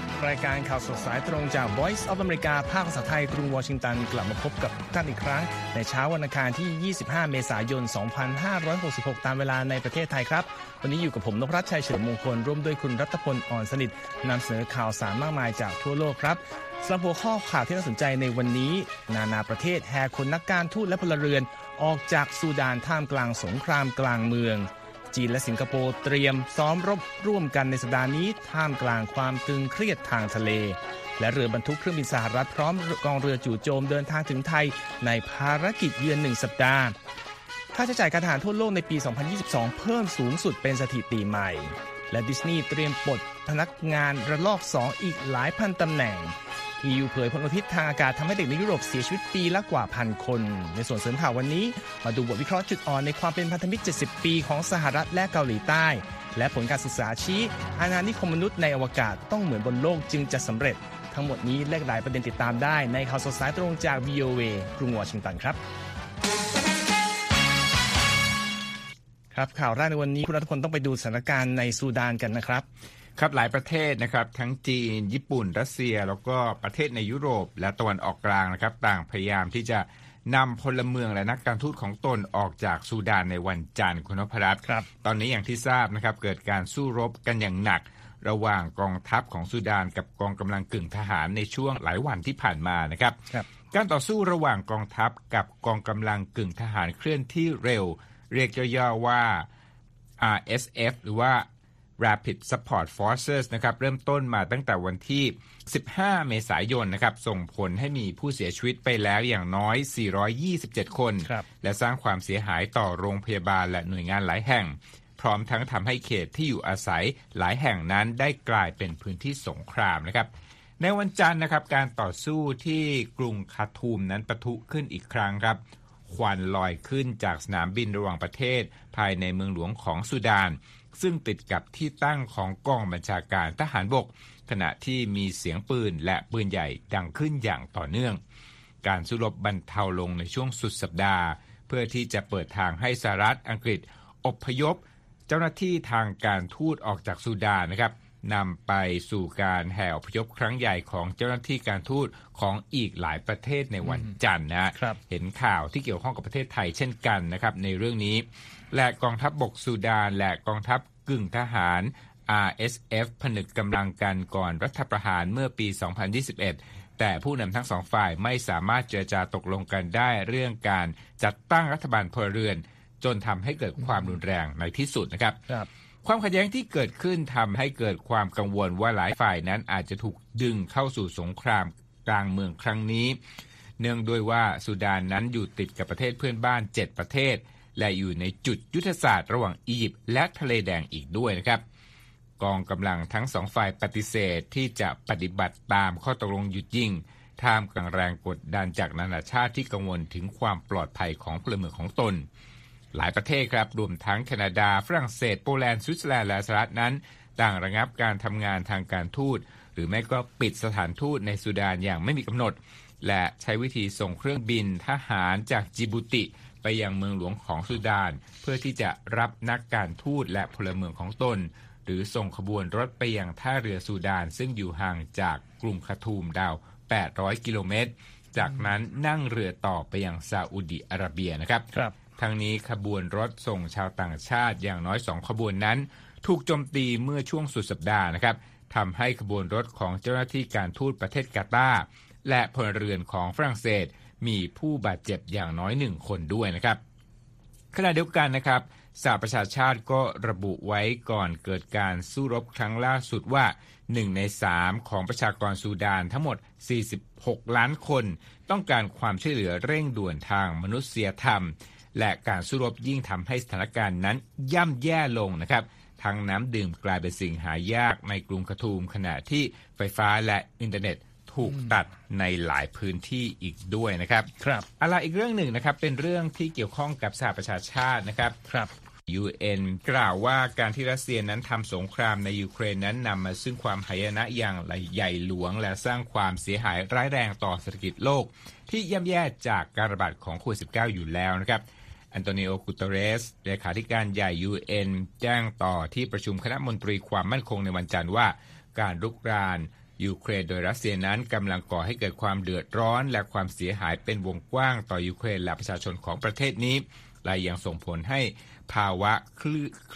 วัสดีครับรายการข่าวสดสายตรงจาก Voice of America ภาคภาษาไทยกรุงวอชิงตัน กลับมาพบกับท่านอีกครั้ง ในเช้าวันอังคารที่ 25 เมษายน 2566 ตามเวลาในประเทศไทยครับ วันนี้อยู่กับผมนพรัชชัยเฉลิมมงคล ร่วมด้วยคุณรัตพลอ่อนสนิทนำเสนอข่าวสารมากมายจากทั่วโลกครับสำหรับหัวข้อข่าวที่น่าสนใจในวันนี้ นานาประเทศแห่คนนักการทูตและพลเรือน ออกจากซูดานท่ามกลางสงครามกลางเมือง จีนและสิงคโปร์เตรียมซ้อมรบร่วมกันในสัปดาห์นี้ท่ามกลางความตึงเครียดทางทะเล และเรือบรรทุกเครื่องบินสหรัฐพร้อมกองเรือจู่โจมเดินทางถึงไทย ในภารกิจเยือนหนึ่งสัปดาห์ค่าใช้จ่ายการทหารทั่วโลกในปี 2022 เพิ่มสูงสุดเป็นสถิติใหม่ และดิสนีย์เตรียมปลดพนักงานระลอก 2 อีกหลายพันตำแหน่ง EU เผยพลพิษทางอากาศทำให้เด็กในยุโรปเสียชีวิตปีละกว่าพันคน ในส่วนเสริมข่าววันนี้ มาดูบทวิเคราะห์จุดอ่อนในความเป็นพันธมิตร 70 ปีของสหรัฐและเกาหลีใต้ และผลการศึกษาชี้อาณานิคมมนุษย์ในอวกาศต้องเหมือนบนโลกจึงจะสำเร็จ ทั้งหมดนี้และหลายประเด็นติดตามได้ในข่าวสดสายตรงจาก VOA กรุงวอชิงตันครับครับข่าวแรกในวันนี้คุณรัฐพลต้องไปดูสถานการณ์ในซูดานกันนะครับ ครับหลายประเทศนะครับทั้งจีน ญี่ปุ่น รัสเซีย แล้วก็ประเทศในยุโรป และตะวันออกกลางนะครับ ต่างพยายามที่จะนำพลเมืองและนักการทูตของตนออกจากซูดานในวันจันทร์คุณนพรัตน์ครับ ตอนนี้อย่างที่ทราบนะครับเกิดการสู้รบกันอย่างหนัก ระหว่างกองทัพของซูดานกับกองกำลังกึ่งทหารในช่วงหลายวันที่ผ่านมานะครับครับการต่อสู้ระหว่างกองทัพกับกองกำลังกึ่งทหารเคลื่อนที่เร็ว เรียกย่อๆว่า RSF หรือว่า Rapid Support Forces นะครับเริ่มต้นมาตั้งแต่วันที่ 15 เมษายนนะครับส่งผลให้มีผู้เสียชีวิตไปแล้วอย่างน้อย 427 คนครับและสร้างความเสียหายต่อโรงพยาบาลและหน่วยงานหลายแห่ง พร้อมทั้งทำให้เขตที่อยู่อาศัยหลายแห่งนั้นได้กลายเป็นพื้นที่สงครามนะครับในวันจันทร์นะครับการต่อสู้ที่กรุงคาทูมนั้นปะทุขึ้นอีกครั้งครับควันลอยขึ้นจากสนามบินระหว่างประเทศ ภายในเมืองหลวงของสุดาน ซึ่งติดกับที่ตั้งของกองบัญชาการทหารบก ขณะที่มีเสียงปืนและปืนใหญ่ดังขึ้นอย่างต่อเนื่อง การสู้รบบรรเทาลงในช่วงสุดสัปดาห์ เพื่อที่จะเปิดทางให้สหรัฐอังกฤษอพยพ เจ้าหน้าที่ทางการทูตออกจากซูดานนะครับ นำไปสู่การแห่อพยพครั้งใหญ่ของเจ้าหน้าที่การทูตของอีกหลายประเทศในวันจันทร์นะฮะครับเห็นข่าวที่เกี่ยวข้องกับประเทศไทยเช่นกันนะครับในเรื่องนี้ และกองทัพบบกซูดาน และกองทัพกึ่งทหาร RSF ผนึกกำลังกันก่อนรัฐประหารเมื่อปี 2021 แต่ผู้นำทั้งสองฝ่ายไม่สามารถเจรจาตกลงกันได้เรื่องการจัดตั้งรัฐบาลพลเรือน จนทำให้เกิดความรุนแรงในที่สุดนะครับครับ ความขัดแย้งที่เกิดขึ้นทำให้เกิดความกังวลว่าหลายฝ่ายนั้นอาจจะถูกดึงเข้าสู่สงครามกลางเมืองครั้งนี้ เนื่องด้วยว่าสุดานนั้นอยู่ติดกับประเทศเพื่อนบ้าน 7 ประเทศ และอยู่ในจุดยุทธศาสตร์ระหว่างอียิปต์และทะเลแดงอีกด้วยนะครับกองกำลังทั้งสองฝ่ายปฏิเสธที่จะปฏิบัติตามข้อตกลงหยุดยิงท่ามกลางแรงกดดันจากนานาชาติที่กังวลถึงความปลอดภัยของพลเมืองของตน หลายประเทศครับรวมทั้งแคนาดา ฝรั่งเศส โปแลนด์สวิตเซอร์แลนด์และสหรัฐนั้น ต่างระงับการทำงานทางการทูตหรือไม่ก็ปิดสถานทูตในสุดานอย่างไม่มีกำหนด และใช้วิธีส่งเครื่องบินทหารจากจิบูติ ไปยังเมืองหลวงของสุดาน เพื่อที่จะรับนักการทูตและพลเมืองของตน หรือส่งขบวนรถไปยังท่าเรือสุดาน ซึ่งอยู่ห่างจากกรุงคาทูมดาว 800 กิโลเมตร จากนั้นนั่งเรือต่อไปยังซาอุดิอาระเบียนะครับครับ ทั้งนี้ขบวนรถส่งชาวต่างชาติอย่างน้อยสองขบวนนั้น ถูกโจมตีเมื่อช่วงสุดสัปดาห์นะครับทำให้ขบวนรถของเจ้าหน้าที่การทูตประเทศกาตาร์และพลเรือนของฝรั่งเศส มีผู้บาดเจ็บอย่างน้อยหนึ่งคนด้วยนะครับขณะเดียวกันนะครับสหประชาชาติก็ระบุไว้ก่อนเกิดการสู้รบครั้งล่าสุดว่า 1 ใน 3 ของประชากรซูดานทั้งหมด 46 ล้านคน ต้องการความช่วยเหลือเร่งด่วนทางมนุษยธรรม และการสู้รบยิ่งทำให้สถานการณ์นั้นย่ำแย่ลงนะครับทั้งน้ำดื่มกลายเป็นสิ่งหายากในกรุงคาทูมขณะที่ไฟฟ้าและอินเทอร์เน็ตถูกตัดในหลายพื้นที่อีกด้วยนะครับ ครับอะไรอีกเรื่องหนึ่งนะครับ เป็นเรื่องที่เกี่ยวข้องกับสหประชาชาตินะครับ ครับ UN กล่าวว่าการที่รัสเซียนั้นทำสงครามในยูเครนนั้นนำมาซึ่งความหายนะอย่างใหญ่หลวง และสร้างความเสียหายร้ายแรงต่อเศรษฐกิจโลก ที่ย่ำแย่จากการระบาดของโควิด -19 อยู่แล้วนะครับ อันโตนิโอกุเตเรสเลขาธิการใหญ่ UN แจ้งต่อที่ประชุมคณะมนตรีความมั่นคงในวันจันทร์ว่า การลุกรานยูเครนโดยรัสเซียนั้นกำลังก่อให้เกิดความเดือดร้อนและความเสียหายเป็นวงกว้างต่อยูเครนและประชาชนของประเทศนี้ และยังส่งผลให้ภาวะค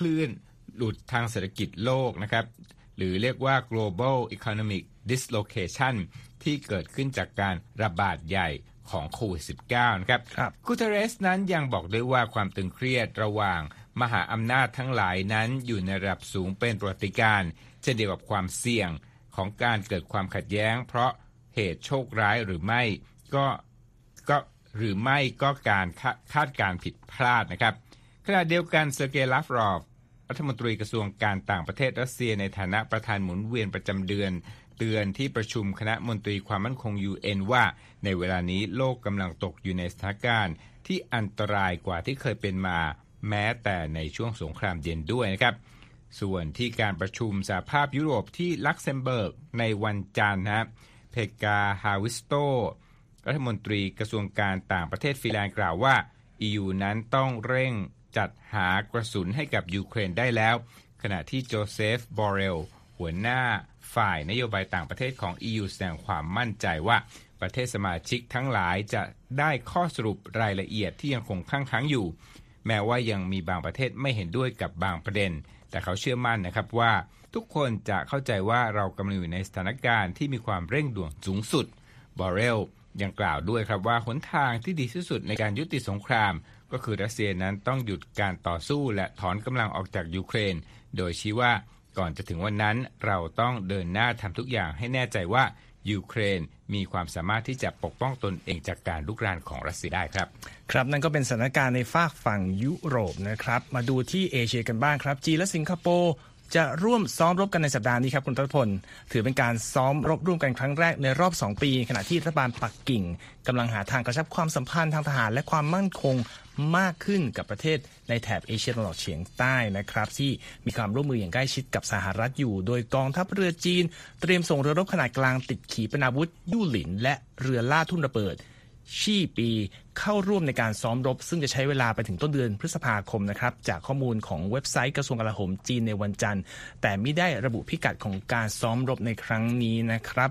ลื่นหลุดทางเศรษฐกิจโลกนะครับหรือเรียกว่า global economic dislocation ที่เกิดขึ้นจากการระบาดใหญ่ ของโควิด -19 นะครับกูเทเรสนั้นยังบอกด้วยว่าความตึงเครียดระหว่างมหาอำนาจทั้งหลายนั้นอยู่ในระดับสูงเป็นประวัติการเช่นเดียวกับความเสี่ยงของการเกิดความขัดแย้ง เพราะเหตุโชคร้ายหรือไม่ก็ก็หรือไม่ก็การคาดการผิดพลาดนะครับขณะเดียวกันเซอร์เกย์ลาฟรอฟรัฐมนตรีกระทรวงการต่างประเทศรัสเซียในฐานะประธานหมุนเวียนประจำเดือน เตือนที่ประชุมคณะมนตรีความมั่นคง UN ว่า ในเวลานี้โลกกำลังตกอยู่ในสถานการณ์ที่อันตรายกว่าที่เคยเป็นมา แม้แต่ในช่วงสงครามเย็นด้วยนะครับ ส่วนที่การประชุมสหภาพยุโรปที่ลักเซมเบิร์กในวันจันทร์นะเพกาฮาวิสโต รัฐมนตรีกระทรวงการต่างประเทศฟินแลนด์กล่าวว่า EU นั้นต้องเร่งจัดหากระสุนให้กับยูเครนได้แล้ว ขณะที่โจเซฟบอเรลหัวหน้า ฝ่ายนโยบายต่างประเทศของ EU แสดงความมั่นใจว่าประเทศสมาชิกทั้งหลายจะได้ข้อสรุปรายละเอียดที่ยังคงค้างค้างอยู่ แม้ว่ายังมีบางประเทศไม่เห็นด้วยกับบางประเด็น แต่เขาเชื่อมั่นนะครับว่าทุกคนจะเข้าใจว่าเรากำลังอยู่ในสถานการณ์ที่มีความเร่งด่วนสูงสุดบอเรลยังกล่าวด้วยครับว่าหนทางที่ดีที่สุดในการยุติสงคราม ก็คือรัสเซียนั้นต้องหยุดการต่อสู้และถอนกำลังออกจากยูเครน โดยชี้ว่า ก่อนจะถึงวันนั้นเราต้องเดินหน้าทำทุกอย่างให้แน่ใจว่ายูเครนมีความสามารถที่จะปกป้องตนเองจากการลุกรานของรัสเซียได้ครับ ครับนั่นก็เป็นสถานการณ์ในฝากฝั่งยุโรปนะครับ มาดูที่เอเชียกันบ้างครับ จีนและสิงคโปร์ จะร่วมซ้อมรบกันในสัปดาห์นี้ครับคุณรัฐพล ถือเป็นการซ้อมรบร่วมกันครั้งแรกในรอบ 2 ปี ขณะที่รัฐบาลปักกิ่งกำลังหาทางกระชับความสัมพันธ์ทางทหารและความมั่นคงมากขึ้นกับประเทศในแถบเอเชียตะวันออกเฉียงใต้นะครับ ที่มีความร่วมมืออย่างใกล้ชิดกับสหรัฐอยู่ โดยกองทัพเรือจีน เตรียมส่งเรือรบขนาดกลางติดขีปนาวุธยู่หลิน และเรือล่าทุ่นระเบิดชี่ปี เข้าร่วมในการซ้อมรบ ซึ่งจะใช้เวลาไปถึงต้นเดือนพฤษภาคมนะครับจากข้อมูลของเว็บไซต์กระทรวงกลาโหมจีนในวันจันทร์ แต่ไม่ได้ระบุพิกัดของการซ้อมรบในครั้งนี้นะครับ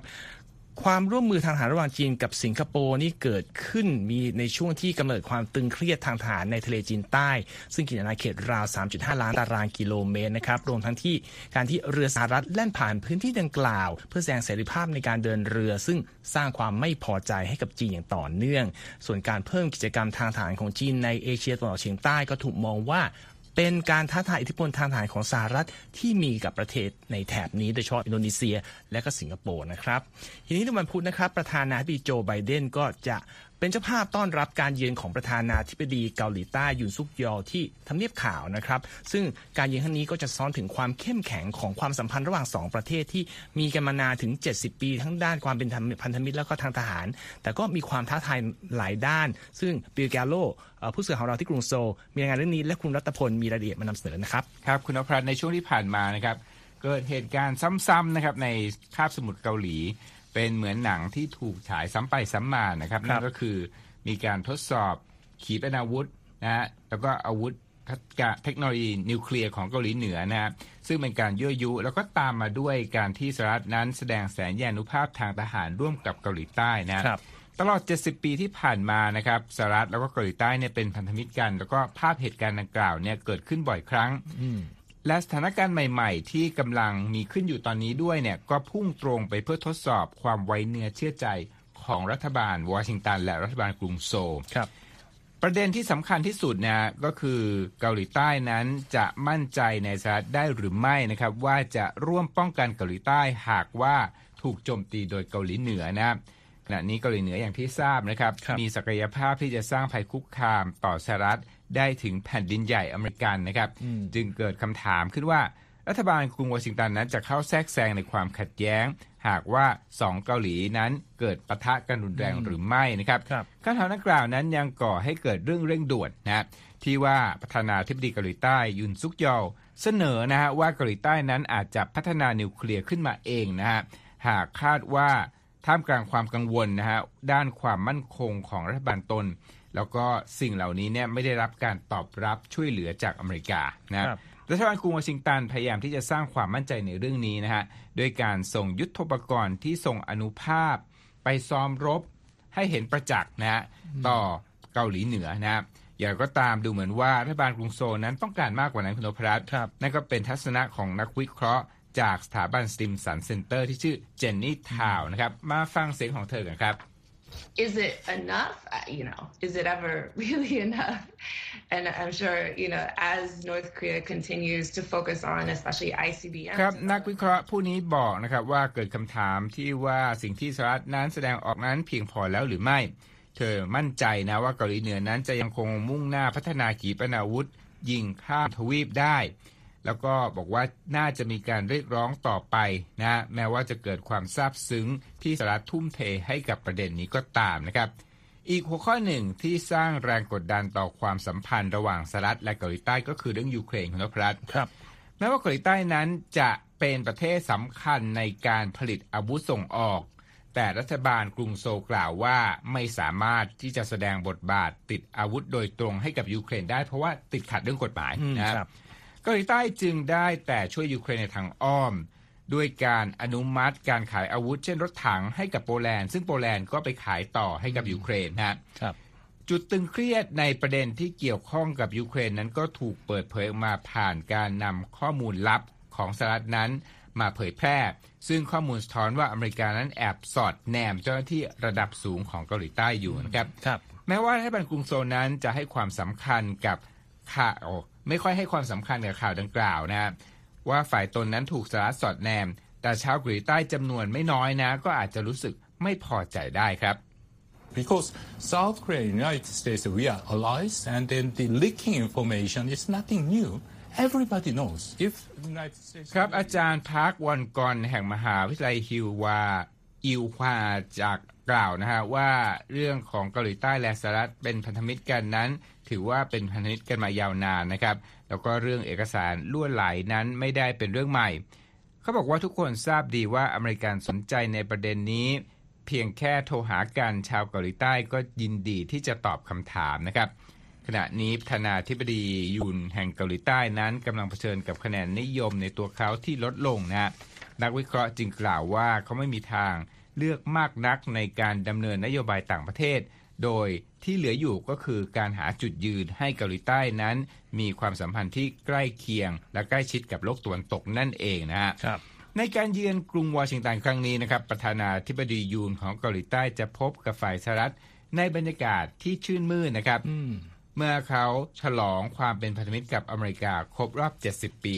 ความร่วมมือทางทหารระหว่างจีนกับสิงคโปร์นี่เกิดขึ้นมีในช่วงที่กำเนิดความตึงเครียดทางทหารในทะเลจีนใต้ ซึ่งกินอาณาเขตราว 3.5 ล้านตารางกิโลเมตรนะครับรวมทั้งที่การที่เรือสหรัฐแล่นผ่านพื้นที่ดังกล่าว เพื่อแสดงเสรีภาพในการเดินเรือ ซึ่งสร้างความไม่พอใจให้กับจีนอย่างต่อเนื่อง ส่วนการเพิ่มกิจกรรมทางทหารของจีนในเอเชียตะวันออกเฉียงใต้ก็ถูกมองว่า เป็นการท้าทายอิทธิพลทางทหารของสหรัฐที่มีกับประเทศในแถบนี้โดยเฉพาะอินโดนีเซียและก็สิงคโปร์นะครับทีนี้ในวันพุธนะครับประธานาธิบดีโจไบเดนก็จะ เป็นเจ้าภาพต้อนรับการเยือนของประธานาธิบดีเกาหลีใต้ยุนซุกยอที่ทำเนียบข่าวนะครับ ซึ่งการเยือนครั้งนี้ก็จะซ้อนถึงความเข้มแข็งของความสัมพันธ์ระหว่าง 2 ประเทศที่มีกันมานานถึง 70 ปี ทั้งด้านความเป็นพันธมิตรแล้วก็ทางทหาร แต่ก็มีความท้าทายหลายด้าน ซึ่งปิลแกโลผู้สื่อของเราที่กรุงโซมีรายงานเรื่องนี้และคุณรัตพลมีรายละเอียดมานำเสนอนะครับครับคุณนภัสในช่วงที่ผ่านมานะครับเกิดเหตุการณ์ซ้ำๆนะครับในคาบสมุทรเกาหลี เป็นเหมือนหนังที่ถูกฉายซ้ำไปซ้ำมานะครับนั่นก็คือมีการทดสอบขีปนาวุธนะฮะแล้วก็อาวุธเทคโนโลยีนิวเคลียร์ของเกาหลีเหนือนะฮะซึ่งเป็นการยั่วยุ แล้วก็ตามมาด้วยการที่สหรัฐนั้นแสดงแสนยานุภาพทางทหารร่วมกับเกาหลีใต้นะครับตลอด 70 ปีที่ผ่านมานะครับสหรัฐแล้วก็เกาหลีใต้เนี่ยเป็นพันธมิตรกัน แล้วก็ภาพเหตุการณ์ดังกล่าวเนี่ยเกิดขึ้นบ่อยครั้ง และสถานการณ์ใหม่ ๆ ที่กำลังมีขึ้นอยู่ตอนนี้ด้วยเนี่ยก็พุ่งตรงไปเพื่อทดสอบความไว้เนื้อเชื่อใจของรัฐบาลวอชิงตันและรัฐบาลกรุงโซลครับ ประเด็นที่สำคัญที่สุดนะก็คือเกาหลีใต้นั้นจะมั่นใจในสหรัฐได้หรือไม่นะครับ ว่าจะร่วมป้องกันเกาหลีใต้หากว่าถูกโจมตีโดยเกาหลีเหนือนะขณะนี้เกาหลีเหนืออย่างที่ทราบนะครับรบมีศักยภาพที่จะสร้างภัยคุกคามต่อสหรัฐ ได้ถึงแผ่นดินใหญ่อเมริกันนะครับ จึงเกิดคำถามขึ้นว่า รัฐบาลกรุงวอชิงตันนั้นจะเข้าแทรกแซงในความขัดแย้ง หากว่าสองเกาหลีนั้นเกิดปะทะกันรุนแรงหรือไม่นะครับคำถามนักกล่าวนั้นยังก่อให้เกิดเรื่องเร่งด่วนนะที่ว่าประธานาธิบดีเกาหลีใต้ยุนซุกยอลเสนอนะฮะว่าเกาหลีใต้นั้นอาจจะพัฒนานิวเคลียร์ขึ้นมาเองนะฮะหากคาดว่าท่ามกลางความกังวลนะฮะด้านความมั่นคงของรัฐบาลตน แล้วก็สิ่งเหล่านี้เนี่ยไม่ได้รับการตอบรับช่วยเหลือจากอเมริกานะรัฐบาลกรุงวอชิงตันพยายามที่จะสร้างความมั่นใจในเรื่องนี้นะฮะโดยการส่งยุทธปกรณ์ที่ส่งอนุภาพ ไปซ้อมรบให้เห็นประจักษ์นะฮะต่อเกาหลีเหนือนะอย่างก็ตามดูเหมือนว่ารัฐบาลกรุงโซลนั้นต้องการมากกว่านั้นคุณนพรัตน์นั่นก็เป็นทัศนะของนักวิเคราะห์ จากสถาบัน Stimson Center ที่ชื่อเจนนี่ทาวนะครับมาฟังเสียงของเธอกันครับ is it enough? You know, is it ever really enough? And I'm sure, you know, as North Korea continues to focus on especially ICBM. ครับนักวิเคราะห์ผู้นี้บอกนะครับว่าเกิดคำถามที่ว่าสิ่งที่สหรัฐนั้นแสดงออกนั้นเพียงพอแล้วหรือไม่ เธอมั่นใจนะว่าเกาหลีเหนือนั้นจะยังคงมุ่งหน้าพัฒนาขีปนาวุธ ยิงข้ามทวีปได้ แล้วก็บอกว่าน่าจะมีการเรียกร้องต่อไปนะแม้ว่าจะเกิดความซาบซึ้งที่สหรัฐทุ่มเทให้กับประเด็นนี้ก็ตามนะครับ อีกหัวข้อหนึ่งที่สร้างแรงกดดันต่อความสัมพันธ์ระหว่างสหรัฐและเกาหลีใต้ก็คือเรื่องยูเครนคุณนพรัตน์ครับ แม้ว่าเกาหลีใต้นั้นจะเป็นประเทศสำคัญในการผลิตอาวุธส่งออก แต่รัฐบาลกรุงโซลกล่าวว่าไม่สามารถที่จะแสดงบทบาทติดอาวุธโดยตรงให้กับยูเครนได้เพราะว่าติดขัดเรื่องกฎหมายอืมนะครับ เกาหลีใต้จึงได้แต่ช่วยยูเครนในทางอ้อม ด้วยการอนุมัติการขายอาวุธ เช่นรถถังให้กับโปแลนด์ ซึ่งโปแลนด์ก็ไปขายต่อให้กับยูเครนนะฮะครับจุดตึงเครียดในประเด็นที่เกี่ยวข้องกับยูเครนนั้นก็ถูกเปิดเผยออกมาผ่านการนำข้อมูลลับของสหรัฐนั้นมาเผยแพร่ ซึ่งข้อมูลสะท้อนว่าอเมริกานั้นแอบสอดแนมเจ้าหน้าที่ระดับสูงของเกาหลีใต้อยู่นะครับครับแม้ว่ารัฐบาลกรุงโซลนั้นจะให้ความสำคัญกับข่าว ไม่ค่อยให้ความสำคัญกับข่าวดังกล่าวนะฮะว่าฝ่ายตนนั้นถูกสหรัฐสอดแนม แต่ชาวเกาหลีใต้จำนวนไม่น้อยนะ ก็อาจจะรู้สึกไม่พอใจได้ครับ Because South Korea and United States, we are allies, and then the leaking information is nothing new. Everybody knows. If the United States ครับอาจารย์พาร์ควอนกอนแห่งมหาวิทยาลัยฮิววา อิวฮวาจากกล่าวนะฮะว่าเรื่องของเกาหลีใต้และสหรัฐเป็นพันธมิตรกันนั้น ถือว่าเป็นพันธมิตรกันมายาวนานนะครับ แล้วก็เรื่องเอกสารล่วนไหลนั้นไม่ได้เป็นเรื่องใหม่ เขาบอกว่าทุกคนทราบดีว่าอเมริกันสนใจในประเด็นนี้ เพียงแค่โทรหากันชาวเกาหลีใต้ก็ยินดีที่จะตอบคำถามนะครับ ขณะนี้ประธานาธิบดียุนแห่งเกาหลีใต้นั้นกำลังเผชิญกับคะแนนนิยมในตัวเขาที่ลดลงนะฮะนักวิเคราะห์จึงกล่าวว่าเขาไม่มีทาง เลือกมากนักในการดำเนินนโยบายต่างประเทศ โดยที่เหลืออยู่ก็คือการหาจุดยืนให้เกาหลีใต้นั้น มีความสัมพันธ์ที่ใกล้เคียง และใกล้ชิดกับโลกตะวันตกนั่นเองนะฮะครับในการเยือนกรุงวอชิงตันครั้งนี้นะครับ ประธานาธิบดียูนของเกาหลีใต้จะพบกับฝ่ายสหรัฐในบรรยากาศที่ชื่นมื่นนะครับเมื่อเขาฉลองความเป็นพันธมิตรกับอเมริกาครบรอบ 70 ปี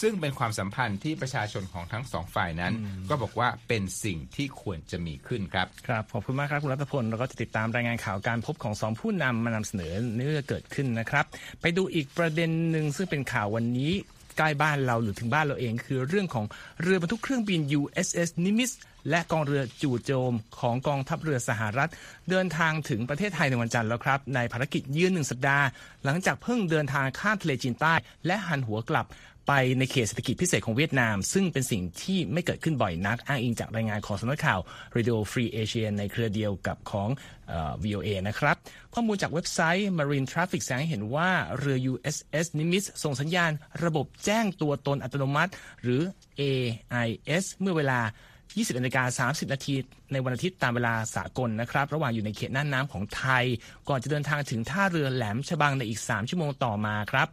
ซึ่งเป็นความสัมพันธ์ที่ประชาชนของทั้งสองฝ่ายนั้น ก็บอกว่าเป็นสิ่งที่ควรจะมีขึ้นครับครับขอบคุณมากครับคุณรัตพลเราก็จะติดตามรายงานข่าวการพบของสองผู้นำมานำเสนอเนื้อเกิดขึ้นนะครับ ไปดูอีกประเด็นหนึ่งซึ่งเป็นข่าววันนี้ใกล้บ้านเราหรือถึงบ้านเราเอง คือเรื่องของเรือบรรทุกเครื่องบิน USS Nimitz และกองเรือจู่โจมของกองทัพเรือสหรัฐ เดินทางถึงประเทศไทยในวันจันทร์แล้วครับ ในภารกิจยืนหนึ่งสัปดาห์ หลังจากเพิ่งเดินทางข้ามทะเลจีนใต้ และหันหัวกลับ ไปในเขตเศรษฐกิจพิเศษของเวียดนาม ซึ่งเป็นสิ่งที่ไม่เกิดขึ้นบ่อยนัก อ้างอิงจากรายงานของสำนักข่าว Radio Free Asia ในเครือเดียวกับของอ VOA นะครับ ข้อมูลจากเว็บไซต์ Marine Traffic แสดงให้เห็นว่าเรือ USS Nimitz ส่งสัญญาณ ระบบแจ้งตัวตนอัตโนมัติ หรือ AIS เมื่อเวลา20นาฬิกา30 นาทีในวันอาทิตย์ตามเวลาสากลนะครับ ระหว่างอยู่ในเขตน่านน้ำของไทย ก่อนจะเดินทางถึงท่าเรือแหลมฉบังในอีก 3 ชั่วโมงต่อมาครับ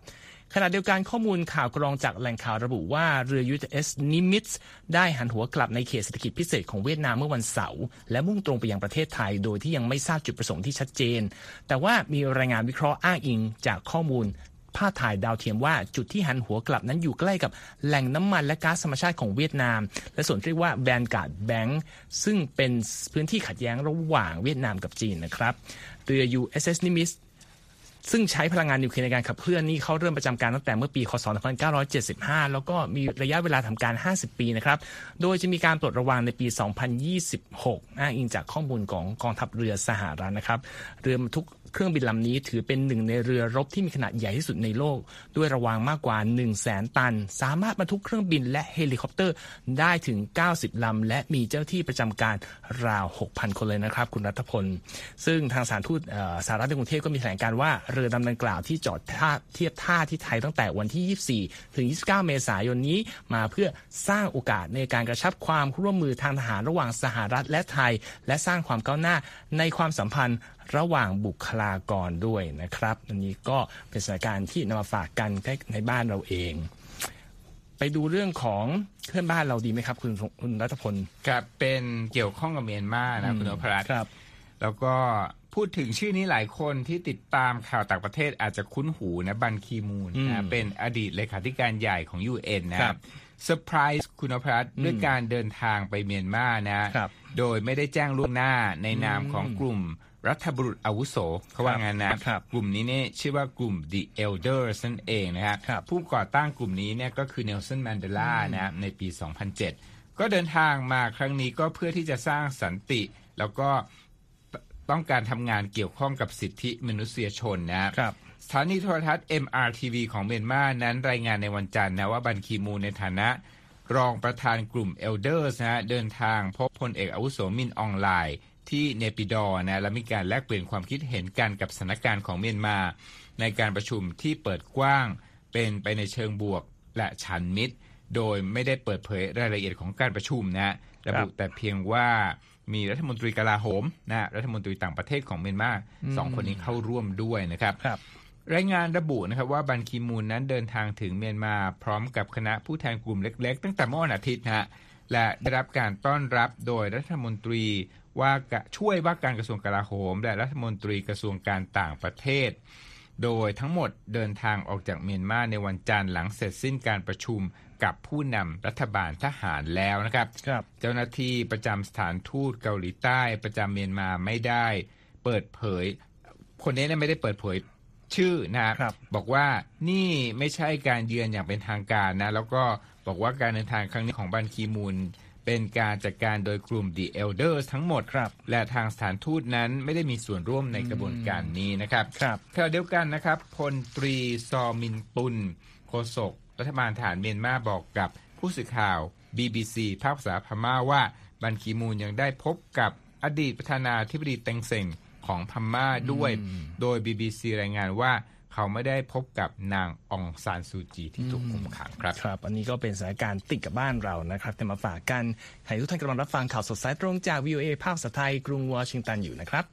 ขณะเดียวกันข้อมูลข่าวกรองจากแหล่งข่าวระบุว่าเรือ USS Nimitz ได้หันหัวกลับในเขตเศรษฐกิจพิเศษของเวียดนามเมื่อวันเสาร์และมุ่งตรงไปยังประเทศไทย โดยที่ยังไม่ทราบจุดประสงค์ที่ชัดเจน แต่ว่ามีรายงานวิเคราะห์อ้างอิงจากข้อมูลภาพถ่ายดาวเทียมว่าจุดที่หันหัวกลับนั้นอยู่ใกล้กับแหล่งน้ำมันและก๊าซธรรมชาติของเวียดนาม และส่วนที่เรียกว่าแบนการ์ดแบงค์ซึ่งเป็นพื้นที่ขัดแย้งระหว่างเวียดนามกับจีนนะครับ เรือ USS Nimitz ซึ่งใช้พลังงานนิวเคลียร์ในการขับเคลื่อนนี่เขาเริ่มประจำการตั้งแต่เมื่อปีคศ 1975 แล้วก็มีระยะเวลาทำการ 50 ปีนะครับ โดยจะมีการปลดระวางในปี 2026 อ้างอิงจากข้อมูลของกองทัพเรือสหรัฐนะครับ เรือบรรทุก เครื่องบินลำนี้ถือเป็นหนึ่งในเรือรบที่มีขนาดใหญ่ที่สุดในโลก ด้วยระวางมากกว่า 1 0 0 0 0แสนตัน สามารถบรรทุกเครื่องบินและเฮลิคอปเตอร์ได้ถึง 90 ลำ และมีเจ้าหน้าที่ประจำการราว 6,000 คนเลยนะครับ คุณรัฐพล ซึ่งทางสถานทูตสหรัฐในกรุงเทพก็มีแถลงการณ์ว่าเรือลำดังกล่าวที่จอดท่าเทียบท่าที่ไทยตั้งแต่วันที่ 24 ถึง 29 เมษายนนี้มาเพื่อสร้างโอกาสในการกระชับความร่วมมือทางทหารระหว่างสหรัฐและไทย และสร้างความก้าวหน้าในความสัมพันธ์ระหว่างบุคลากรด้วยนะครับอันนี้ก็เป็นสถานการณ์ที่นำมาฝากกันในบ้านเราเอง ไปดูเรื่องของเพื่อนบ้านเราดีไหมครับ คุณคุณรัฐพลครับเป็นเกี่ยวข้องกับเมียนมานะคุณนพรัตน์ครับ แล้วก็พูดถึงชื่อนี้หลายคนที่ติดตามข่าวต่างประเทศอาจจะคุ้นหูนะบันคีมูนอืนะมเป็นอดีตเลขาธิการใหญ่ของ UN นะคครัรับบเซอร์ไพรส์คุณนพรัตน์ด้วยการเดินทางไปเมียนมานะครับโดยไม่ได้แจ้งล่วงหน้าในนามของกลุ่ม รัฐบุรุษอาวุโสเขาว่างั้นนะครับกลุ่มนี้เนี่ยชื่อว่ากลุ่ม The Elders นั่นเองนะครับครับผู้ก่อตั้งกลุ่มนี้เนี่ยก็คือเนลสันแมนเดลานะในปี 2007 ก็เดินทางมาครั้งนี้ก็เพื่อที่จะสร้างสันติ แล้วก็ต้องการทำงานเกี่ยวข้องกับสิทธิมนุษยชนนะครับครับสถานีโทรทัศน์ MRTV ของเมียนมานั้นรายงานในวันจันทร์นะว่าบันคีมูนในฐานะ รองประธานกลุ่ม Elders นะฮะเดินทางพบพลเอกอาวุโสมินอ่องหล่าย ที่เนปิดอว์นะและมีการแลกเปลี่ยนความคิดเห็นกันกับสถานการณ์ของเมียนมา ในการประชุมที่เปิดกว้างเป็นไปในเชิงบวกและฉันมิตร โดยไม่ได้เปิดเผยรายละเอียดของการประชุมนะระบุแต่เพียงว่ามีรัฐมนตรีกลาโหมนะรัฐมนตรีต่างประเทศของเมียนมาสองคนนี้เข้าร่วมด้วยนะครับครับรายงานระบุนะครับว่าบันคีมูนนั้นเดินทางถึงเมียนมาพร้อมกับคณะผู้แทนกลุ่มเล็ก ๆ ตั้งแต่เมื่อวันอาทิตย์นะฮะและได้รับการต้อนรับโดยรัฐมนตรี ว่ากะช่วยว่าการกระทรวงกลาโหม และรัฐมนตรีกระทรวงการต่างประเทศ โดยทั้งหมดเดินทางออกจากเมียนมาในวันจันทร์หลังเสร็จสิ้นการประชุมกับผู้นำรัฐบาลทหารแล้วนะครับครับเจ้าหน้าที่ประจำสถานทูตเกาหลีใต้ประจำเมียนมาไม่ได้ เปิดเผย คนนี้เนี่ยไม่ได้เปิดเผยชื่อนะครับบอกว่านี่ไม่ใช่การเยือนอย่างเป็นทางการนะ แล้วก็บอกว่าการเดินทางครั้งนี้ของบันคีมูล เป็นการจัดการโดยกลุ่ม The Elders ทั้งหมดครับ และทางสถานทูตนั้นไม่ได้มีส่วนร่วมในกระบวนการนี้นะครับครับขณะเดียวกันนะครับพลตรีซอมินตุนโฆษกรัฐบาลฐานเมียนมาบอกกับผู้สื่อข่าว BBC ภาคภาษาพม่าว่าบันคีมูลยังได้พบกับอดีตประธานาธิบดีเต็งเซ็งของพม่าด้วย โดย BBC รายงานว่า เขาไม่ได้พบกับนางองซานซูจีที่ถูกคุมขังครับครับ อันนี้ก็เป็นสถานการณ์ติดกับบ้านเรานะครับแต่มาฝากกันให้ทุกท่านกำลังรับฟังข่าวสดสายตรงจาก VOA ภาคสไทยกรุงวอชิงตันอยู่นะครับ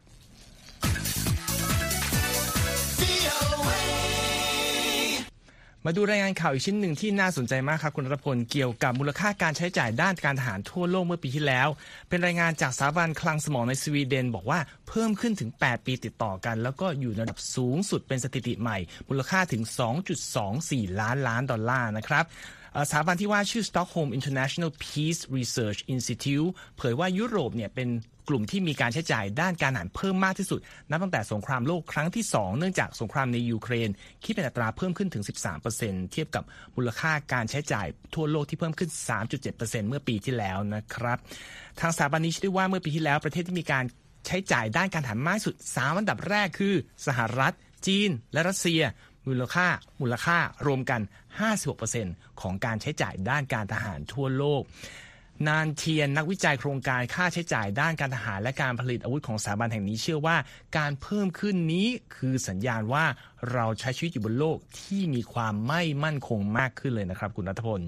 มาดูรายงานข่าวอีกชิ้นหนึ่งที่น่าสนใจมากครับคุณรัตพลเกี่ยวกับมูลค่าการใช้จ่ายด้านการทหารทั่วโลกเมื่อปีที่แล้ว เป็นรายงานจากสถาบันคลังสมองในสวีเดน บอกว่าเพิ่มขึ้นถึง 8 ปีติดต่อกัน แล้วก็อยู่ในระดับสูงสุดเป็นสถิติใหม่ มูลค่าถึง 2.24 ล้านล้านดอลลาร์นะครับสถาบันที่ว่าชื่อ Stockholm International Peace Research Institute เผยว่ายุโรปเนี่ยเป็น กลุ่มที่มีการใช้จ่ายด้านการทหารเพิ่มมากที่สุด นับตั้งแต่สงครามโลกครั้งที่ 2 เนื่องจากสงครามในยูเครน คิดเป็นอัตราเพิ่มขึ้นถึง 13%เทียบกับมูลค่าการใช้จ่ายทั่วโลกที่เพิ่มขึ้น 3.7%เมื่อปีที่แล้วนะครับ ทางสถาบันนี้ชี้ได้ว่าเมื่อปีที่แล้วประเทศที่มีการใช้จ่ายด้านการทหารมากสุด 3 อันดับแรกคือ สหรัฐ จีน และรัสเซีย มูลค่า มูลค่ารวมกัน 56%ของการใช้จ่ายด้านการทหารทั่วโลก นานเทียนนักวิจัยโครงการค่าใช้จ่ายด้านการทหารและการผลิตอาวุธของสถาบันแห่งนี้เชื่อว่า การเพิ่มขึ้นนี้คือสัญญาณว่า เราใช้ชีวิตอยู่บนโลกที่มีความไม่มั่นคงมากขึ้นเลยนะครับคุณรัฐพล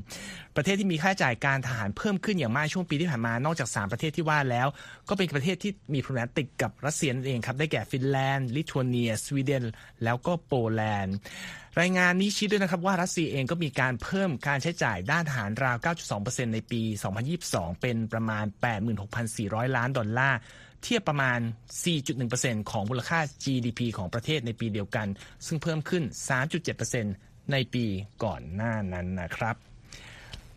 ประเทศที่มีค่าใช้จ่ายการทหารเพิ่มขึ้นอย่างมากช่วงปีที่ผ่านมานอกจาก 3 ประเทศที่ว่าแล้ว ก็เป็นประเทศที่มีพรมแดนติดกับรัสเซียนั่นเองครับได้แก่ฟินแลนด์ลิทัวเนีย สวีเดน แล้วก็โปแลนด์รายงานนี้ชี้ด้วยนะครับว่ารัสเซียเองก็มีการเพิ่มการใช้จ่ายด้านทหารราว 9.2%ในปี 2022 เป็นประมาณ 86,400 ล้านดอลลาร์ เทียบประมาณ 4.1%ของมูลค่า GDP ของประเทศในปีเดียวกัน ซึ่งเพิ่มขึ้น 3.7%ในปีก่อนหน้านั้นนะครับ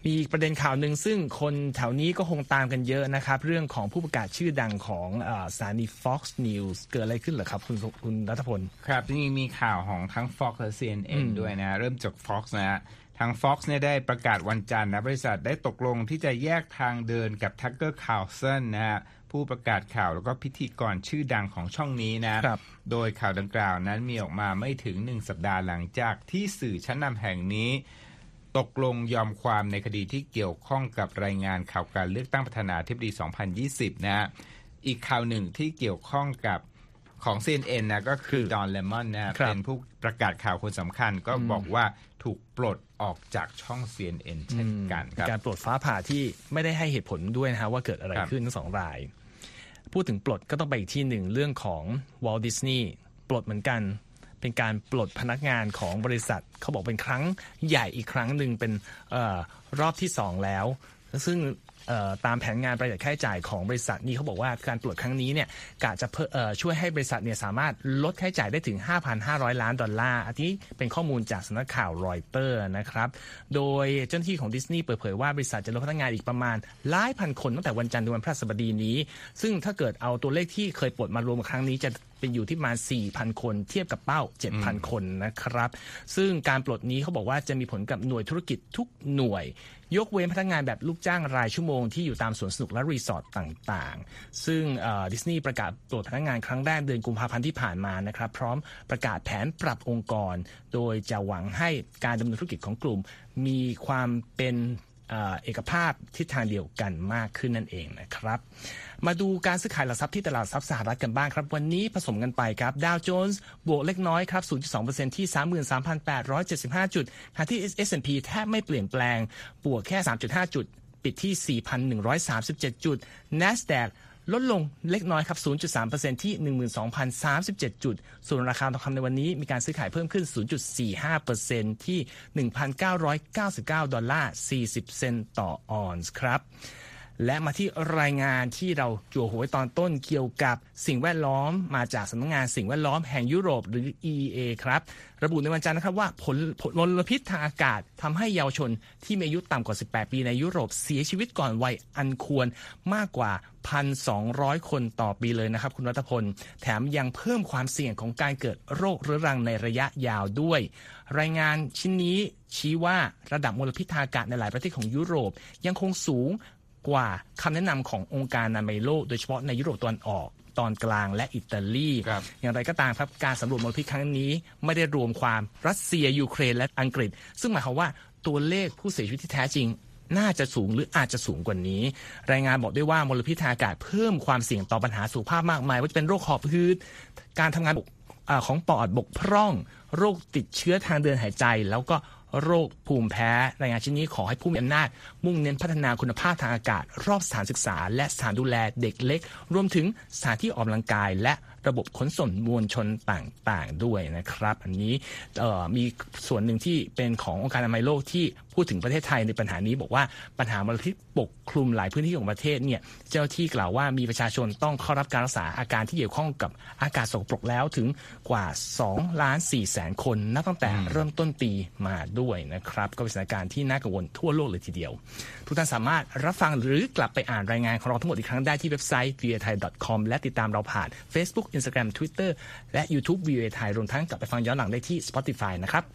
มีอีกประเด็นข่าวหนึ่งซึ่งคนแถวนี้ก็คงตามกันเยอะนะครับ เรื่องของผู้ประกาศชื่อดังของอาสถานี Fox News เกิดอะไรขึ้นเหรอครับ คุณคุณรัฐพล ครับจริงๆมีข่าวของทั้ง Fox และ CNN ด้วยนะ เริ่มจาก Fox นะฮะทาง Fox เนี่ยได้ประกาศวันจันทร์นะ บริษัทได้ตกลงที่จะแยกทางเดินกับ Tucker Carlson นะฮะ ผู้ประกาศข่าวแล้วก็พิธีกรชื่อดังของช่องนี้นะครับโดยข่าวดังกล่าวนั้นมีออกมาไม่ถึง1สัปดาห์หลังจากที่สื่อชั้นนำแห่งนี้ ตกลงยอมความในคดีที่เกี่ยวข้องกับรายงานข่าวการเลือกตั้งประธานาธิบดี 2020นะฮะอีกข่าวหนึ่งที่เกี่ยวข้องกับของ CNN นะก็คือดอนเลมอนนะเป็นผู้ประกาศข่าวคนสำคัญก็บอกว่าถูกปลดออกจากช่อง CNN เช่นกันครับ การปลดฟ้าผ่าที่ไม่ได้ให้เหตุผลด้วยนะฮะว่าเกิดอะไรขึ้นทั้งสองราย พูดถึงปลดก็ต้องไปอีกที่หนึ่งเรื่องของวอลต์ดิสนีย์ปลดเหมือนกัน เป็นการปลดพนักงานของบริษัท เขาบอกเป็นครั้งใหญ่อีกครั้งหนึ่งเป็นออรอบที่สองแล้ว ซึ่ง ตามแผนงานประหยัดค่าใช้จ่ายของบริษัทนี่เขาบอกว่าการปลดครั้งนี้เนี่ยกะจะช่วยให้บริษัทเนี่ยสามารถลดค่าใช้จ่ายได้ถึง 5,500 ล้านดอลลาร์อันนี้เป็นข้อมูลจากสำนักข่าวรอยเตอร์นะครับ โดยเจ้าหน้าที่ของดิสนีย์เปิดเผยว่าบริษัทจะลดพนักงานอีกประมาณหลายพันคนตั้งแต่วันจันทร์ถึงวันพฤหัสบดีนี้ ซึ่งถ้าเกิดเอาตัวเลขที่เคยปลดมารวมครั้งนี้จะเป็นอยู่ที่ประมาณ 4,000 คนเทียบกับเป้า 7,000 คนนะครับ ซึ่งการปลดนี้เขาบอกว่าจะมีผลกับหน่วยธุรกิจทุกหน่วย ยกเว้นพนักงานแบบลูกจ้างรายชั่วโมงที่อยู่ตามสวนสนุกและรีสอร์ทต่างๆ ซึ่งดิสนีย์ประกาศปลดพนักงานครั้งแรกเดือนกุมภาพันธ์ที่ผ่านมานะครับ พร้อมประกาศแผนปรับองค์กร โดยจะหวังให้การดำเนินธุรกิจของกลุ่ม มีความเป็นเอกภาพทิศทางเดียวกันมากขึ้นนั่นเองนะครับ มาดูการซื้อขายหลักทรัพย์ที่ตลาดทรัพย์สหรัฐกันบ้างครับ วันนี้ผสมกันไปครับดาวโจนส์บวกเล็กน้อยครับ 0.2%ที่ 33,875 จุดขณะที่ S&P แทบไม่เปลี่ยนแปลง บวกแค่ 3.5 จุด ปิดที่ 4,137 จุด NASDAQ ลดลงเล็กน้อยครับ 0.3%ที่ 12,037 จุด ส่วนราคาทองคำในวันนี้มีการซื้อขายเพิ่มขึ้น 0.45%ที่ 1,999 ดอลลาร์ 40 เซนต์ต่อออนซ์ครับ และมาที่รายงานที่เราจั่วหัวไว้ตอนต้นเกี่ยวกับสิ่งแวดล้อมมาจากสำนักงานสิ่งแวดล้อมแห่งยุโรปหรือ EEA ครับ ระบุในวันจันทร์นะครับว่าผลผลมลพิษทางอากาศทำให้เยาวชนที่มีอายุต่ำกว่า 18 ปีในยุโรปเสียชีวิตก่อนวัยอันควรมากกว่า 1,200 คนต่อปีเลยนะครับ คุณรัตพล แถมยังเพิ่มความเสี่ยงของการเกิดโรคเรื้อรังในระยะยาวด้วย รายงานชิ้นนี้ชี้ว่าระดับมลพิษทางอากาศในหลายประเทศของยุโรปยังคงสูง กว่าคำแนะนำขององค์การนามัยโลก โดยเฉพาะในยุโรปตะวันออกตอนกลางและอิตาลี อย่างไรก็ตามครับการสำรวจมลพิษครั้งนี้ ไม่ได้รวมความรัสเซียยูเครนและอังกฤษ ซึ่งหมายความว่าตัวเลขผู้เสียชีวิตที่แท้จริง น่าจะสูงหรืออาจจะสูงกว่านี้ รายงานบอกด้วยว่ามลพิษทางอากาศเพิ่มความเสี่ยงต่อปัญหาสุขภาพมากมาย ว่าจะเป็นโรคหอบหืดการทำงานของปอดบกพร่อง โรคติดเชื้อทางเดินหายใจ แล้วก็ โรคภูมิแพ้ รายงานชิ้นนี้ขอให้ผู้มีอำนาจ มุ่งเน้นพัฒนาคุณภาพทางอากาศ รอบสถานศึกษา และสถานดูแลเด็กเล็ก รวมถึงสถานที่ออกกำลังกาย และระบบขนส่งมวลชนต่างๆ ด้วยนะครับ อันนี้มีส่วนหนึ่งที่เป็นขององค์การอนามัยโลกที่ พูดถึงประเทศไทยในปัญหานี้บอกว่าปัญหามลพิษปกคลุมหลายพื้นที่ของประเทศเนี่ยเจ้าที่กล่าวว่ามีประชาชนต้องเข้ารับการรักษาอาการที่เกี่ยวข้องกับอากาศสกปรกแล้วถึงกว่า2ล้าน4แสนคนนับตั้งแต่เริ่มต้นปีมาด้วยนะครับ ก็เป็นสถานการณ์ที่น่ากังวลทั่วโลกเลยทีเดียว ทุกท่านสามารถรับฟังหรือกลับไปอ่านรายงานของเราทั้งหมดอีกครั้งได้ที่เว็บไซต์ v a t h a i c o m และติดตามเราผ่าน Facebook Instagram Twitter และ YouTube v a t h a i รวมทั้งกลับไปฟังย้อนหลังได้ที่ Spotify นะครับ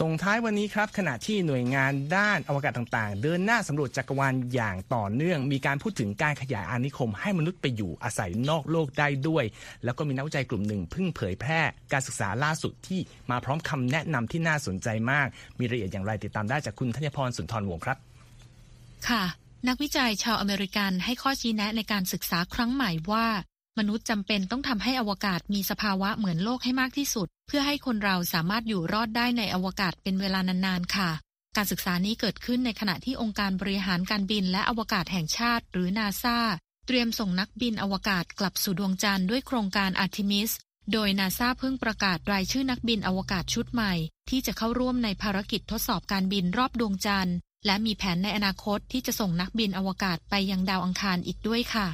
ส่งท้ายวันนี้ครับขณะที่หน่วยงานด้านอวกาศต่างๆ เดินหน้าสำรวจจักรวาลอย่างต่อเนื่อง มีการพูดถึงการขยายอาณานิคม ให้มนุษย์ไปอยู่อาศัยนอกโลกได้ด้วย แล้วก็มีนักวิจัยกลุ่มหนึ่งเพิ่งเผยแพร่การศึกษาล่าสุดที่มาพร้อมคำแนะนำที่น่าสนใจมาก มีรายละเอียดอย่างไรติดตามได้จากคุณธัญพรสุนทรวงศ์ครับ ค่ะ นักวิจัยชาวอเมริกันให้ข้อชี้แนะในการศึกษาครั้งใหม่ว่า มนุษย์จำเป็นต้องทำให้อวกาศมีสภาวะเหมือนโลกให้มากที่สุด เพื่อให้คนเราสามารถอยู่รอดได้ในอวกาศเป็นเวลานานๆค่ะ การศึกษานี้เกิดขึ้นในขณะที่องค์การบริหารการบินและอวกาศแห่งชาติ หรือนาซาเตรียมส่งนักบินอวกาศกลับสู่ดวงจันทร์ด้วยโครงการอาร์ทิมิสโดยนาซาเพิ่งประกาศรายชื่อนักบินอวกาศชุดใหม่ ที่จะเข้าร่วมในภารกิจทดสอบการบินรอบดวงจันทร์ และมีแผนในอนาคตที่จะส่งนักบินอวกาศไปยังดาวอังคารอีกด้วยค่ะ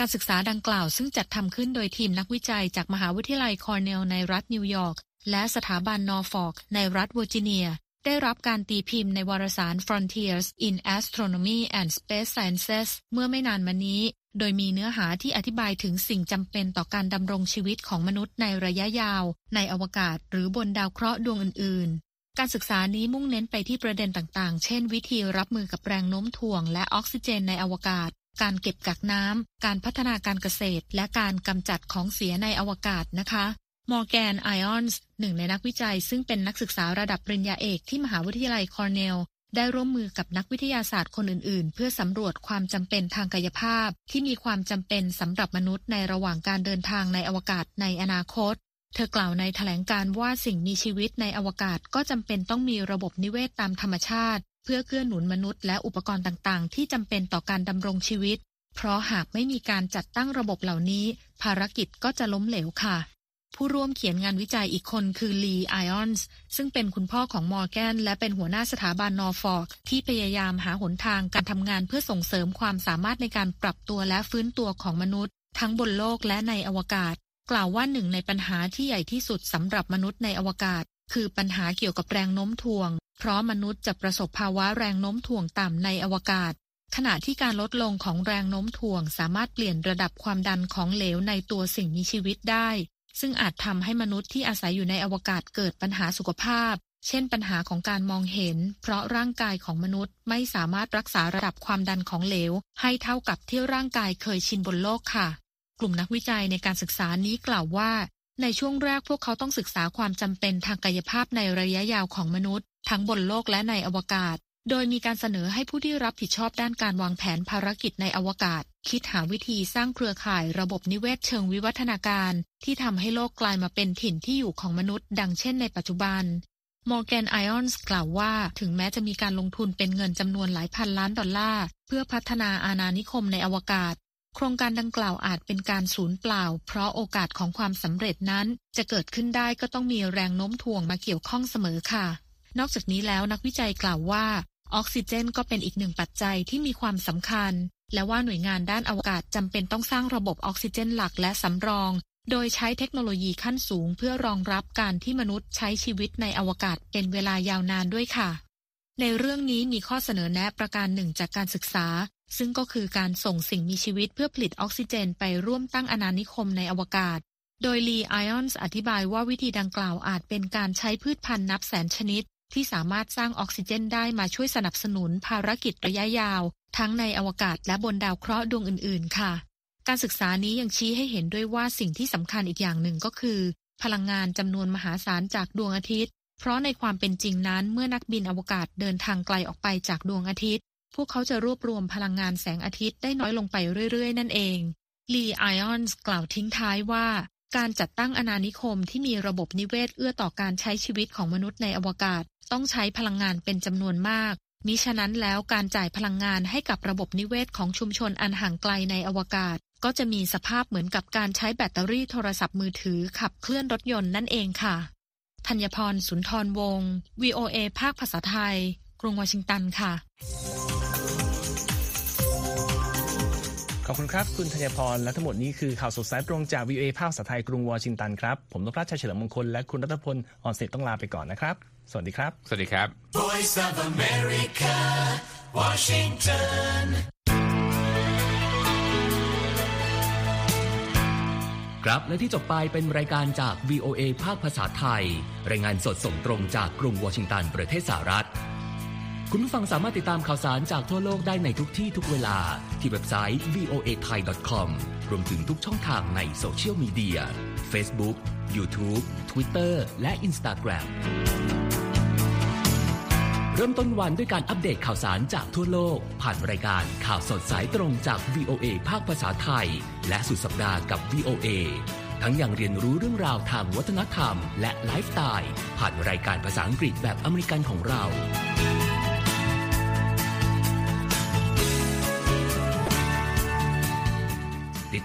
การศึกษาดังกล่าวซึ่งจัดทำขึ้นโดยทีมนักวิจัยจากมหาวิทยาลัยคอร์เนลในรัฐนิวยอร์กและสถาบันนอร์ฟอกในรัฐเวอร์จิเนีย ได้รับการตีพิมพ์ในวารสาร Frontiers in Astronomy and Space Sciences เมื่อไม่นานมานี้ โดยมีเนื้อหาที่อธิบายถึงสิ่งจำเป็นต่อการดำรงชีวิตของมนุษย์ในระยะยาว ในอวกาศหรือบนดาวเคราะห์ดวงอื่น ๆ การศึกษานี้มุ่งเน้นไปที่ประเด็นต่าง ๆ เช่น วิธีรับมือกับแรงโน้มถ่วงและออกซิเจนในอวกาศ การเก็บกักน้ำ การพัฒนาการเกษตร และการกำจัดของเสียในอวกาศนะคะมอร์แกนไอออนส์หนึ่งในนักวิจัย ซึ่งเป็นนักศึกษาระดับปริญญาเอกที่มหาวิทยาลัยคอร์เนล ได้ร่วมมือกับนักวิทยาศาสตร์คนอื่นๆ เพื่อสำรวจความจำเป็นทางกายภาพ ที่มีความจำเป็นสำหรับมนุษย์ในระหว่างการเดินทางในอวกาศในอนาคต เธอกล่าวในแถลงการว่าสิ่งมีชีวิตในอวกาศก็จำเป็นต้องมีระบบนิเวศตามธรรมชาติ เพื่อเกื้อหนุนมนุษย์และอุปกรณ์ต่างๆ ที่จำเป็นต่อการดำรงชีวิต เพราะหากไม่มีการจัดตั้งระบบเหล่านี้ ภารกิจก็จะล้มเหลวค่ะ ผู้ร่วมเขียนงานวิจัยอีกคนคือลีไอออนส์ซึ่งเป็นคุณพ่อของมอร์แกน และเป็นหัวหน้าสถาบันนอร์ฟอร์กที่พยายามหาหนทางการทำงานเพื่อส่งเสริมความสามารถในการปรับตัวและฟื้นตัวของมนุษย์ ทั้งบนโลกและในอวกาศ กล่าวว่าหนึ่งในปัญหาที่ใหญ่ที่สุดสำหรับมนุษย์ในอวกาศ คือปัญหาเกี่ยวกับแรงโน้มถ่วง เพราะมนุษย์จะประสบภาวะแรงโน้มถ่วงต่ำในอวกาศ ขณะที่การลดลงของแรงโน้มถ่วง สามารถเปลี่ยนระดับความดันของเหลวในตัวสิ่งมีชีวิตได้ ซึ่งอาจทำให้มนุษย์ที่อาศัยอยู่ในอวกาศเกิดปัญหาสุขภาพ เช่นปัญหาของการมองเห็น เพราะร่างกายของมนุษย์ไม่สามารถรักษาระดับความดันของเหลว ให้เท่ากับที่ร่างกายเคยชินบนโลกค่ะ กลุ่มนักวิจัยในการศึกษานี้กล่าวว่า ในช่วงแรกพวกเขาต้องศึกษาความจำเป็นทางกายภาพในระยะยาวของมนุษย์ ทั้งบนโลกและในอวกาศ โดยมีการเสนอให้ผู้ที่รับผิดชอบด้านการวางแผนภารกิจในอวกาศ คิดหาวิธีสร้างเครือข่ายระบบนิเวศเชิงวิวัฒนาการ ที่ทำให้โลกกลายมาเป็นถิ่นที่อยู่ของมนุษย์ ดังเช่นในปัจจุบันมอร์แกนไอออนส์กล่าวว่าถึงแม้จะมีการลงทุนเป็นเงินจำนวนหลายพันล้านดอลลาร์ เพื่อพัฒนาอาณานิคมในอวกาศ โครงการดังกล่าวอาจเป็นการสูญเปล่า เพราะโอกาสของความสำเร็จนั้น จะเกิดขึ้นได้ก็ต้องมีแรงโน้มถ่วงมาเกี่ยวข้องเสมอค่ะ นอกจากนี้แล้วนักวิจัยกล่าวว่า ออกซิเจนก็เป็นอีกหนึ่งปัจจัยที่มีความสำคัญ และว่าหน่วยงานด้านอวกาศจำเป็นต้องสร้างระบบออกซิเจนหลักและสำรอง โดยใช้เทคโนโลยีขั้นสูง เพื่อรองรับการที่มนุษย์ใช้ชีวิตในอวกาศเป็นเวลายาวนานด้วยค่ะในเรื่องนี้มีข้อเสนอแนะประการหนึ่งจากการศึกษา ซึ่งก็คือการส่งสิ่งมีชีวิตเพื่อผลิตออกซิเจนไปร่วมตั้งอาณานิคมในอวกาศ โดยลีไอออนส์อธิบายว่าวิธีดังกล่าวอาจเป็นการใช้พืชพันธุ์นับแสนชนิด ที่สามารถสร้างออกซิเจนได้มาช่วยสนับสนุนภารกิจระยะยาว ทั้งในอวกาศและบนดาวเคราะห์ดวงอื่น ๆ ค่ะ การศึกษานี้ยังชี้ให้เห็นด้วยว่าสิ่งที่สำคัญอีกอย่างหนึ่งก็คือ พลังงานจำนวนมหาศาลจากดวงอาทิตย์ เพราะในความเป็นจริงนั้นเมื่อนักบินอวกาศเดินทางไกลออกไปจากดวงอาทิตย์ พวกเขาจะรวบรวมพลังงานแสงอาทิตย์ได้น้อยลงไปเรื่อยๆ นั่นเองลีไอออนส์กล่าวทิ้งท้ายว่า การจัดตั้งอาณานิคมที่มีระบบนิเวศเอื้อต่อการใช้ชีวิตของมนุษย์ในอวกาศ ต้องใช้พลังงานเป็นจำนวนมากมิฉะนั้นแล้วการจ่ายพลังงานให้กับระบบนิเวศของชุมชนอันห่างไกลในอวกาศ ก็จะมีสภาพเหมือนกับการใช้แบตเตอรี่โทรศัพท์มือถือขับเคลื่อนรถยนต์นั่นเองค่ะธัญพรสุนทรวงศ์ VOA ภาคภาษาไทย กรุงวอชิงตันค่ะ ขอบคุณครับ คุณธัญพร และทั้งหมดนี้คือข่าวสดสายตรงจาก VOA ภาคภาษาไทยกรุงวอชิงตันครับ ผมนพรัชชัยเฉลิมมงคล และคุณรัตพลอ่อนเสร็จต้องลาไปก่อนนะครับ สวัสดีครับ สวัสดีครับ Voice of America Washington ครับและที่จบไปเป็นรายการจาก VOA ภาคภาษาไทย รายงานสดส่งตรงจากกรุงวอชิงตันประเทศสหรัฐ คุณผู้ฟังสามารถติดตามข่าวสารจากทั่วโลกได้ในทุกที่ทุกเวลา ที่เว็บไซต์ voa thai com รวมถึงทุกช่องทางในโซเชียลมีเดีย Facebook YouTube Twitter และ Instagram เริ่มต้นวันด้วยการอัปเดตข่าวสารจากทั่วโลก ผ่านรายการข่าวสดสายตรงจาก VOA ภาคภาษาไทย และสุดสัปดาห์กับ VOA ทั้งยังเรียนรู้เรื่องราวทางวัฒนธรรม และไลฟ์สไตล์ผ่านรายการภาษาอังกฤษแบบอเมริกันของเรา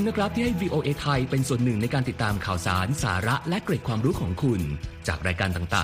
คุณนะครับที่ให้ VOA ไทยเป็นส่วนหนึ่งในการติดตามข่าวสาร สาระและเกร็ดความรู้ของคุณ จากรายการต่างๆ